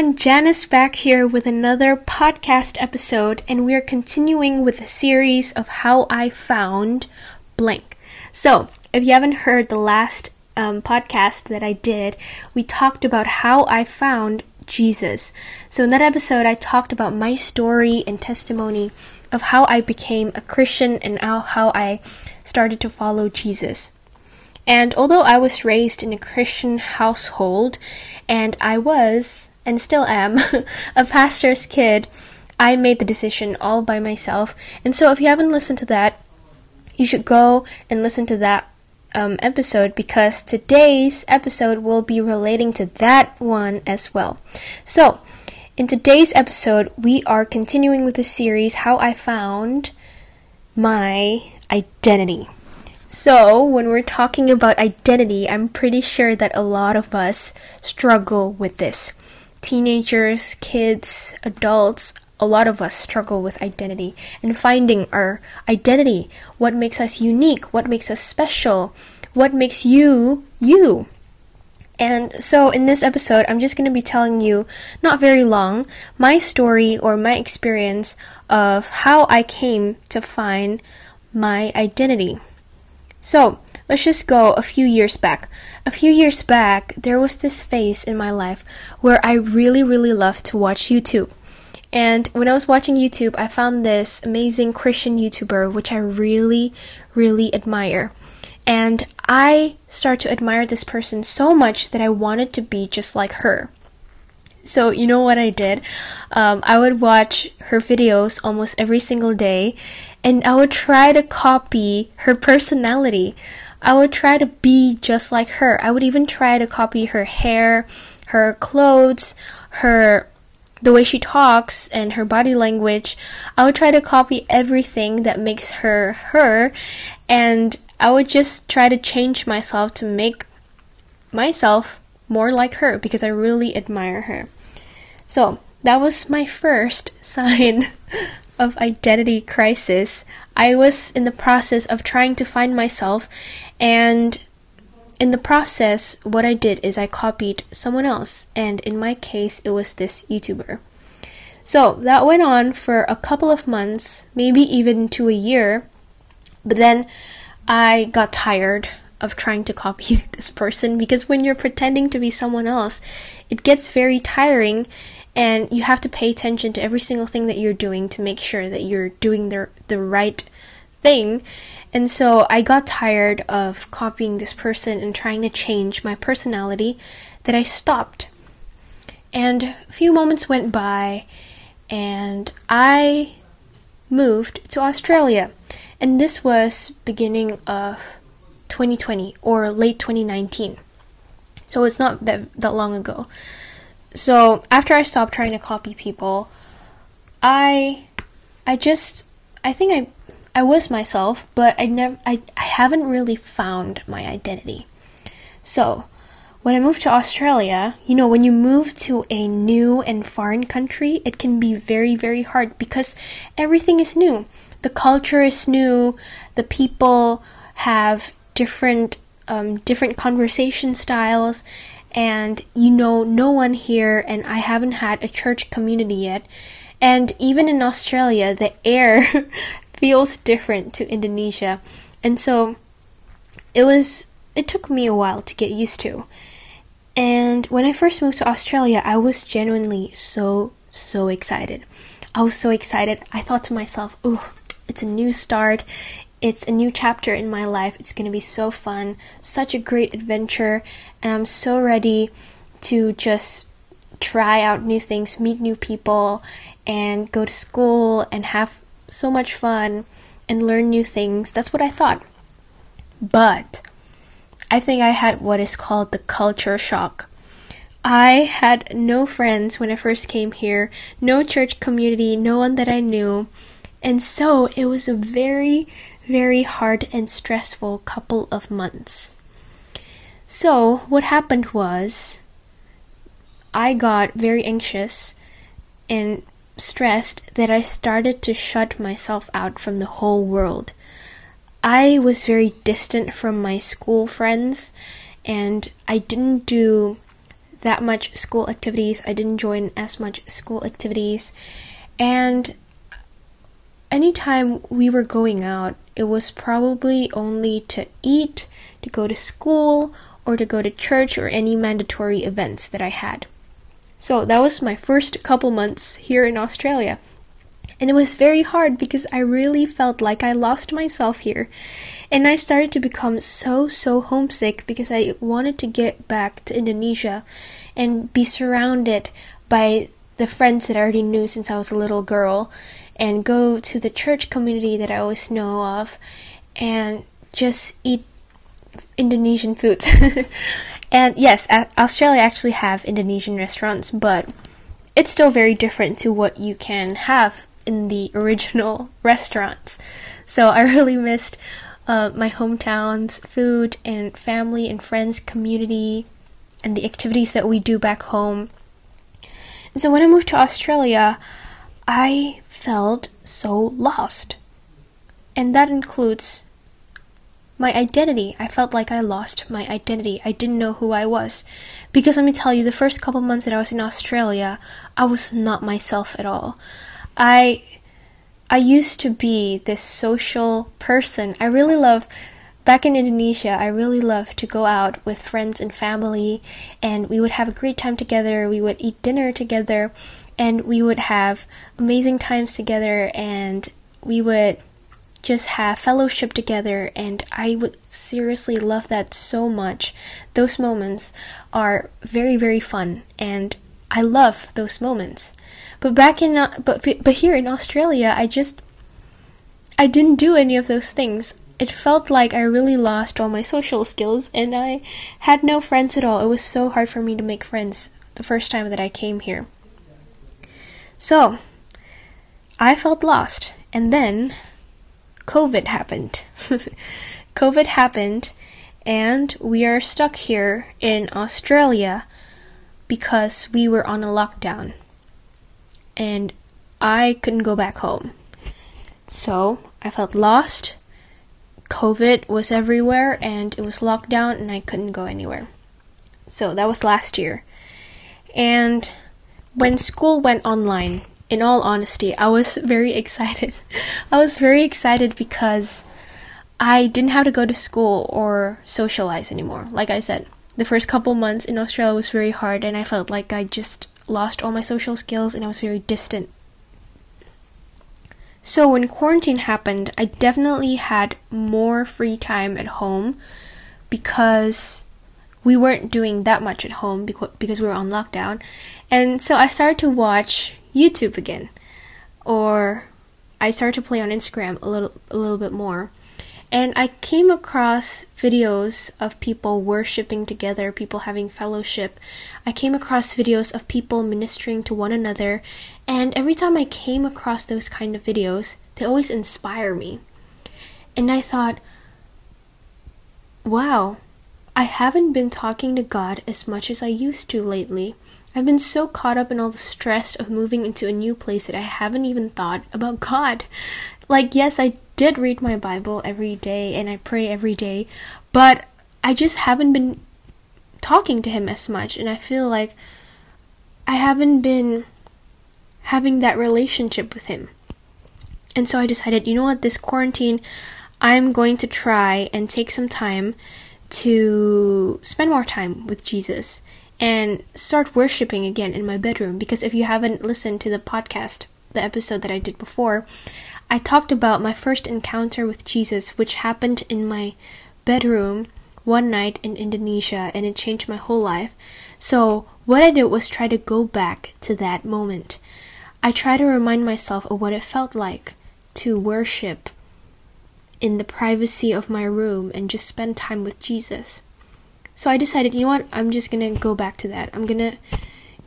everyone, Janice back here with another podcast episode, and we're continuing with a series of how I found blank. So, if you haven't heard the last um, podcast that I did, we talked about how I found Jesus. So, in that episode, I talked about my story and testimony of how I became a Christian and how, how I started to follow Jesus. And although I was raised in a Christian household, and I was, and still am, a pastor's kid, I made the decision all by myself. And so if you haven't listened to that, you should go and listen to that um, episode because today's episode will be relating to that one as well. So, in today's episode, we are continuing with the series How I Found My Identity. So, when we're talking about identity, I'm pretty sure that a lot of us struggle with this. Teenagers, kids, adults, a lot of us struggle with identity and finding our identity. What makes us unique? What makes us special? What makes you you? And so, in this episode, I'm just going to be telling you, not very long, my story or my experience of how I came to find my identity. So, let's just go a few years back. A few years back, there was this phase in my life where I really, really loved to watch YouTube. And when I was watching YouTube, I found this amazing Christian YouTuber which I really, really admire. And I started to admire this person so much that I wanted to be just like her. So, you know what I did? Um, I would watch her videos almost every single day, and I would try to copy her personality. I would try to be just like her. I would even try to copy her hair, her clothes, her the way she talks and her body language. I would try to copy everything that makes her her and I would just try to change myself to make myself more like her because I really admire her. So, that was my first sign of identity crisis. I was in the process of trying to find myself, and in the process, what I did is I copied someone else, and in my case, it was this YouTuber. So that went on for a couple of months, maybe even to a year, but then I got tired of trying to copy this person because when you're pretending to be someone else, it gets very tiring and you have to pay attention to every single thing that you're doing to make sure that you're doing the the right thing. And so I got tired of copying this person and trying to change my personality that I stopped. And a few moments went by and I moved to Australia. And this was beginning of 2020 or late 2019. So it's not that that long ago so after I stopped trying to copy people, I I just I think I I was myself, but I never I, I haven't really found my identity. So when I moved to Australia, you know, when you move to a new and foreign country, it can be very, very hard because everything is new. The culture is new, the people have different um, different conversation styles, and you know no one here and I haven't had a church community yet. And even in Australia, the air feels different to Indonesia. And so it was it took me a while to get used to. And when I first moved to Australia, I was genuinely so so excited. I was so excited. I thought to myself, "Ooh, it's a new start. It's a new chapter in my life. It's going to be so fun, such a great adventure, and I'm so ready to just try out new things, meet new people, and go to school and have so much fun and learn new things. That's what I thought. But I think I had what is called the culture shock. I had no friends when I first came here, no church community, no one that I knew. And so it was a very, very hard and stressful couple of months. So, what happened was, I got very anxious and stressed that I started to shut myself out from the whole world. I was very distant from my school friends and I didn't do that much school activities. I didn't join as much school activities. And anytime we were going out, it was probably only to eat, to go to school, or to go to church or any mandatory events that I had. So that was my first couple months here in Australia. And it was very hard because I really felt like I lost myself here. And I started to become so, so homesick because I wanted to get back to Indonesia and be surrounded by the friends that I already knew since I was a little girl and go to the church community that I always know of and just eat Indonesian food. and yes, Australia actually have Indonesian restaurants, but it's still very different to what you can have in the original restaurants. So I really missed uh, my hometown's food and family and friends community and the activities that we do back home. And so when I moved to Australia, I felt so lost. And that includes my identity. I felt like I lost my identity. I didn't know who I was. Because let me tell you, the first couple months that I was in Australia, I was not myself at all. I I used to be this social person. I really love back in Indonesia, I really loved to go out with friends and family and we would have a great time together. We would eat dinner together and we would have amazing times together and we would just have fellowship together and I would seriously love that so much. Those moments are very very fun and I love those moments. But back in uh, but but here in Australia, I just I didn't do any of those things. It felt like I really lost all my social skills and I had no friends at all. It was so hard for me to make friends the first time that I came here. So, I felt lost and then COVID happened. COVID happened, and we are stuck here in Australia because we were on a lockdown. And I couldn't go back home. So I felt lost. COVID was everywhere and it was locked down and I couldn't go anywhere. So that was last year. And when school went online, in all honesty, I was very excited. I was very excited because I didn't have to go to school or socialize anymore. Like I said, the first couple months in Australia was very hard, and I felt like I just lost all my social skills and I was very distant. So, when quarantine happened, I definitely had more free time at home because we weren't doing that much at home because we were on lockdown. And so I started to watch YouTube again. Or I started to play on Instagram a little a little bit more. And I came across videos of people worshiping together, people having fellowship. I came across videos of people ministering to one another, and every time I came across those kind of videos, they always inspire me. And I thought, wow, I haven't been talking to God as much as I used to lately. I've been so caught up in all the stress of moving into a new place that I haven't even thought about God. Like, yes, I did read my Bible every day and I pray every day, but I just haven't been talking to Him as much, and I feel like I haven't been having that relationship with Him. And so I decided, you know what, this quarantine, I'm going to try and take some time to spend more time with Jesus and start worshiping again in my bedroom. Because if you haven't listened to the podcast, the episode that I did before, I talked about my first encounter with Jesus, which happened in my bedroom one night in Indonesia, and it changed my whole life. So, what I did was try to go back to that moment. I try to remind myself of what it felt like to worship in the privacy of my room and just spend time with Jesus. So I decided, you know what? I'm just going to go back to that. I'm going to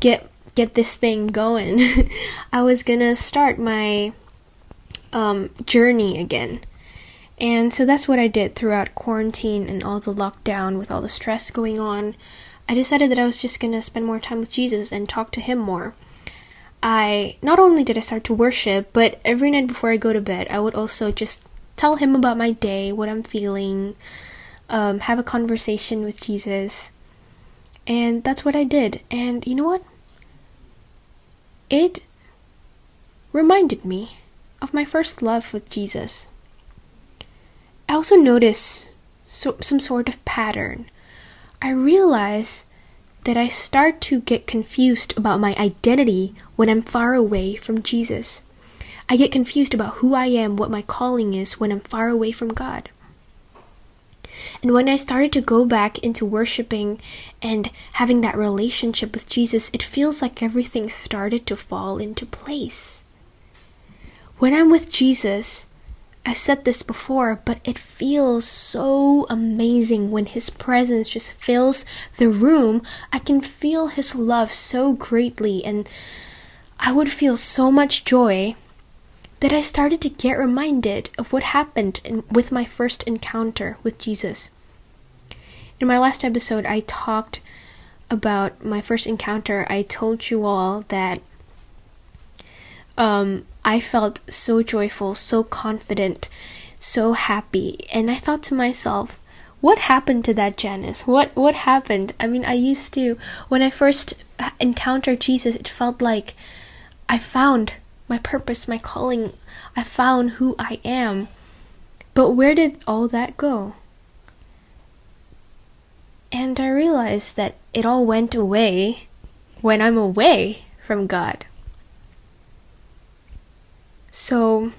get get this thing going. I was going to start my um, journey again. And so that's what I did throughout quarantine and all the lockdown with all the stress going on. I decided that I was just going to spend more time with Jesus and talk to him more. I not only did I start to worship, but every night before I go to bed, I would also just tell him about my day, what I'm feeling, um, have a conversation with Jesus. And that's what I did. And you know what? It reminded me of my first love with Jesus. I also noticed so, some sort of pattern. I realize that I start to get confused about my identity when I'm far away from Jesus. I get confused about who I am, what my calling is when I'm far away from God. And when I started to go back into worshiping and having that relationship with Jesus, it feels like everything started to fall into place. When I'm with Jesus, I've said this before, but it feels so amazing when His presence just fills the room. I can feel His love so greatly, and I would feel so much joy that I started to get reminded of what happened in, with my first encounter with Jesus. In my last episode, I talked about my first encounter. I told you all that um, I felt so joyful, so confident, so happy, and I thought to myself, what happened to that Janice? What what happened? I mean, I used to when I first encountered Jesus, it felt like I found my purpose, my calling. I found who I am. But where did all that go? And I realized that it all went away when I'm away from God. So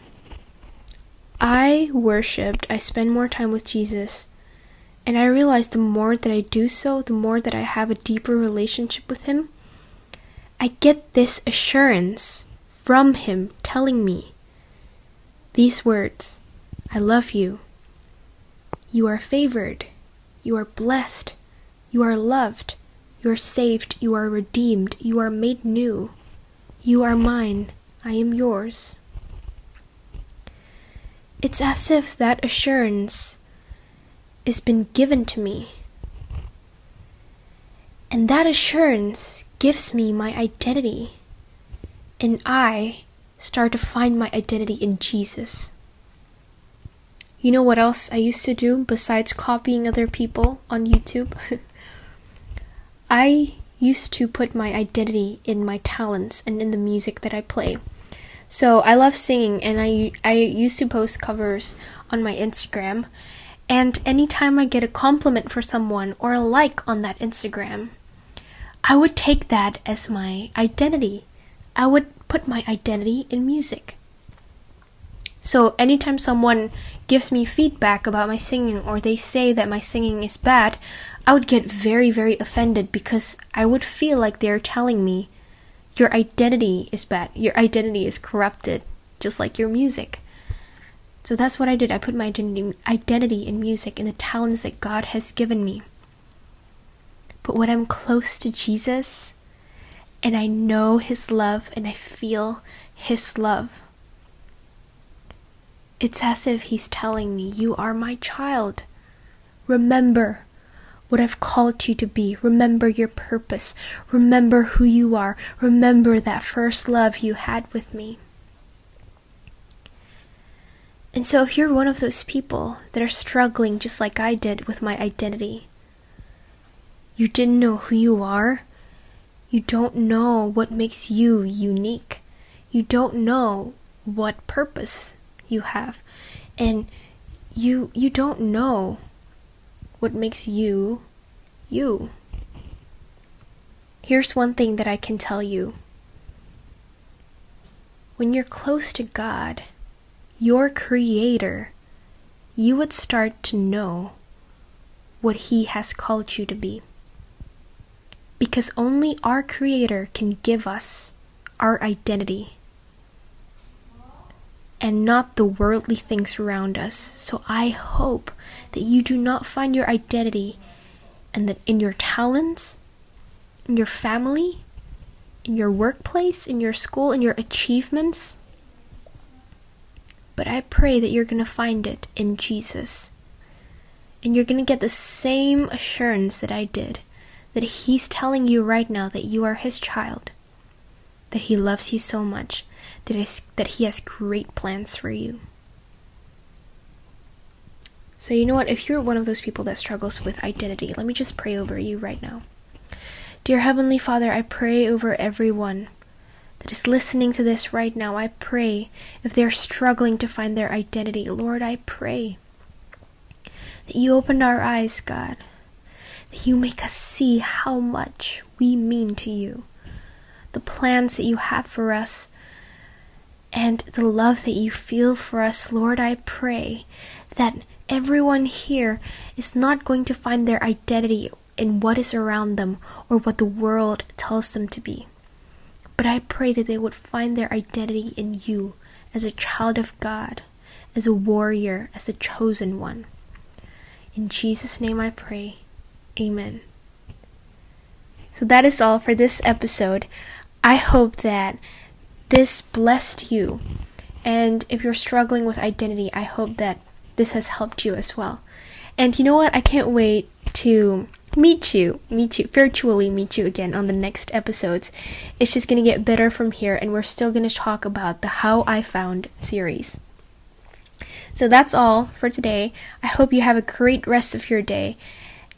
I worshiped, I spend more time with Jesus, and I realized the more that I do so, the more that I have a deeper relationship with Him, I get this assurance from Him telling me these words I love you. You are favored. You are blessed. You are loved. You are saved. You are redeemed. You are made new. You are mine. I am yours. It's as if that assurance has been given to me. And that assurance gives me my identity and I start to find my identity in Jesus. You know what else I used to do besides copying other people on YouTube? I used to put my identity in my talents and in the music that I play. So I love singing and I I used to post covers on my Instagram and anytime I get a compliment for someone or a like on that Instagram, I would take that as my identity. I would put my identity in music. So anytime someone gives me feedback about my singing or they say that my singing is bad, I would get very, very offended because I would feel like they're telling me your identity is bad, your identity is corrupted, just like your music. So that's what I did. I put my identity, identity in music and the talents that God has given me. But when I'm close to Jesus, and I know His love and I feel His love. It's as if He's telling me, You are my child. Remember what I've called you to be. Remember your purpose. Remember who you are. Remember that first love you had with me. And so, if you're one of those people that are struggling just like I did with my identity, you didn't know who you are, you don't know what makes you unique. You don't know what purpose you have. And you you don't know what makes you you. Here's one thing that I can tell you. When you're close to God, your creator, you would start to know what he has called you to be because only our Creator can give us our identity and not the worldly things around us. So I hope that you do not find your identity and that in your talents, in your family, in your workplace, in your school, in your achievements. But I pray that you're going to find it in Jesus. And you're going to get the same assurance that I did that He's telling you right now that you are His child, that He loves you so much, that, is, that He has great plans for you. So, you know what? If you're one of those people that struggles with identity, let me just pray over you right now. Dear Heavenly Father, I pray over everyone that is listening to this right now. I pray if they're struggling to find their identity, Lord, I pray that you opened our eyes, God, that you make us see how much we mean to you, the plans that you have for us, and the love that you feel for us. Lord, I pray that everyone here is not going to find their identity in what is around them or what the world tells them to be. But I pray that they would find their identity in you as a child of God, as a warrior, as the chosen one. In Jesus' name I pray. Amen. So that is all for this episode. I hope that this blessed you. And if you're struggling with identity, I hope that this has helped you as well. And you know what? I can't wait to meet you, meet you, virtually meet you again on the next episodes. It's just gonna get better from here, and we're still gonna talk about the How I Found series. So that's all for today. I hope you have a great rest of your day,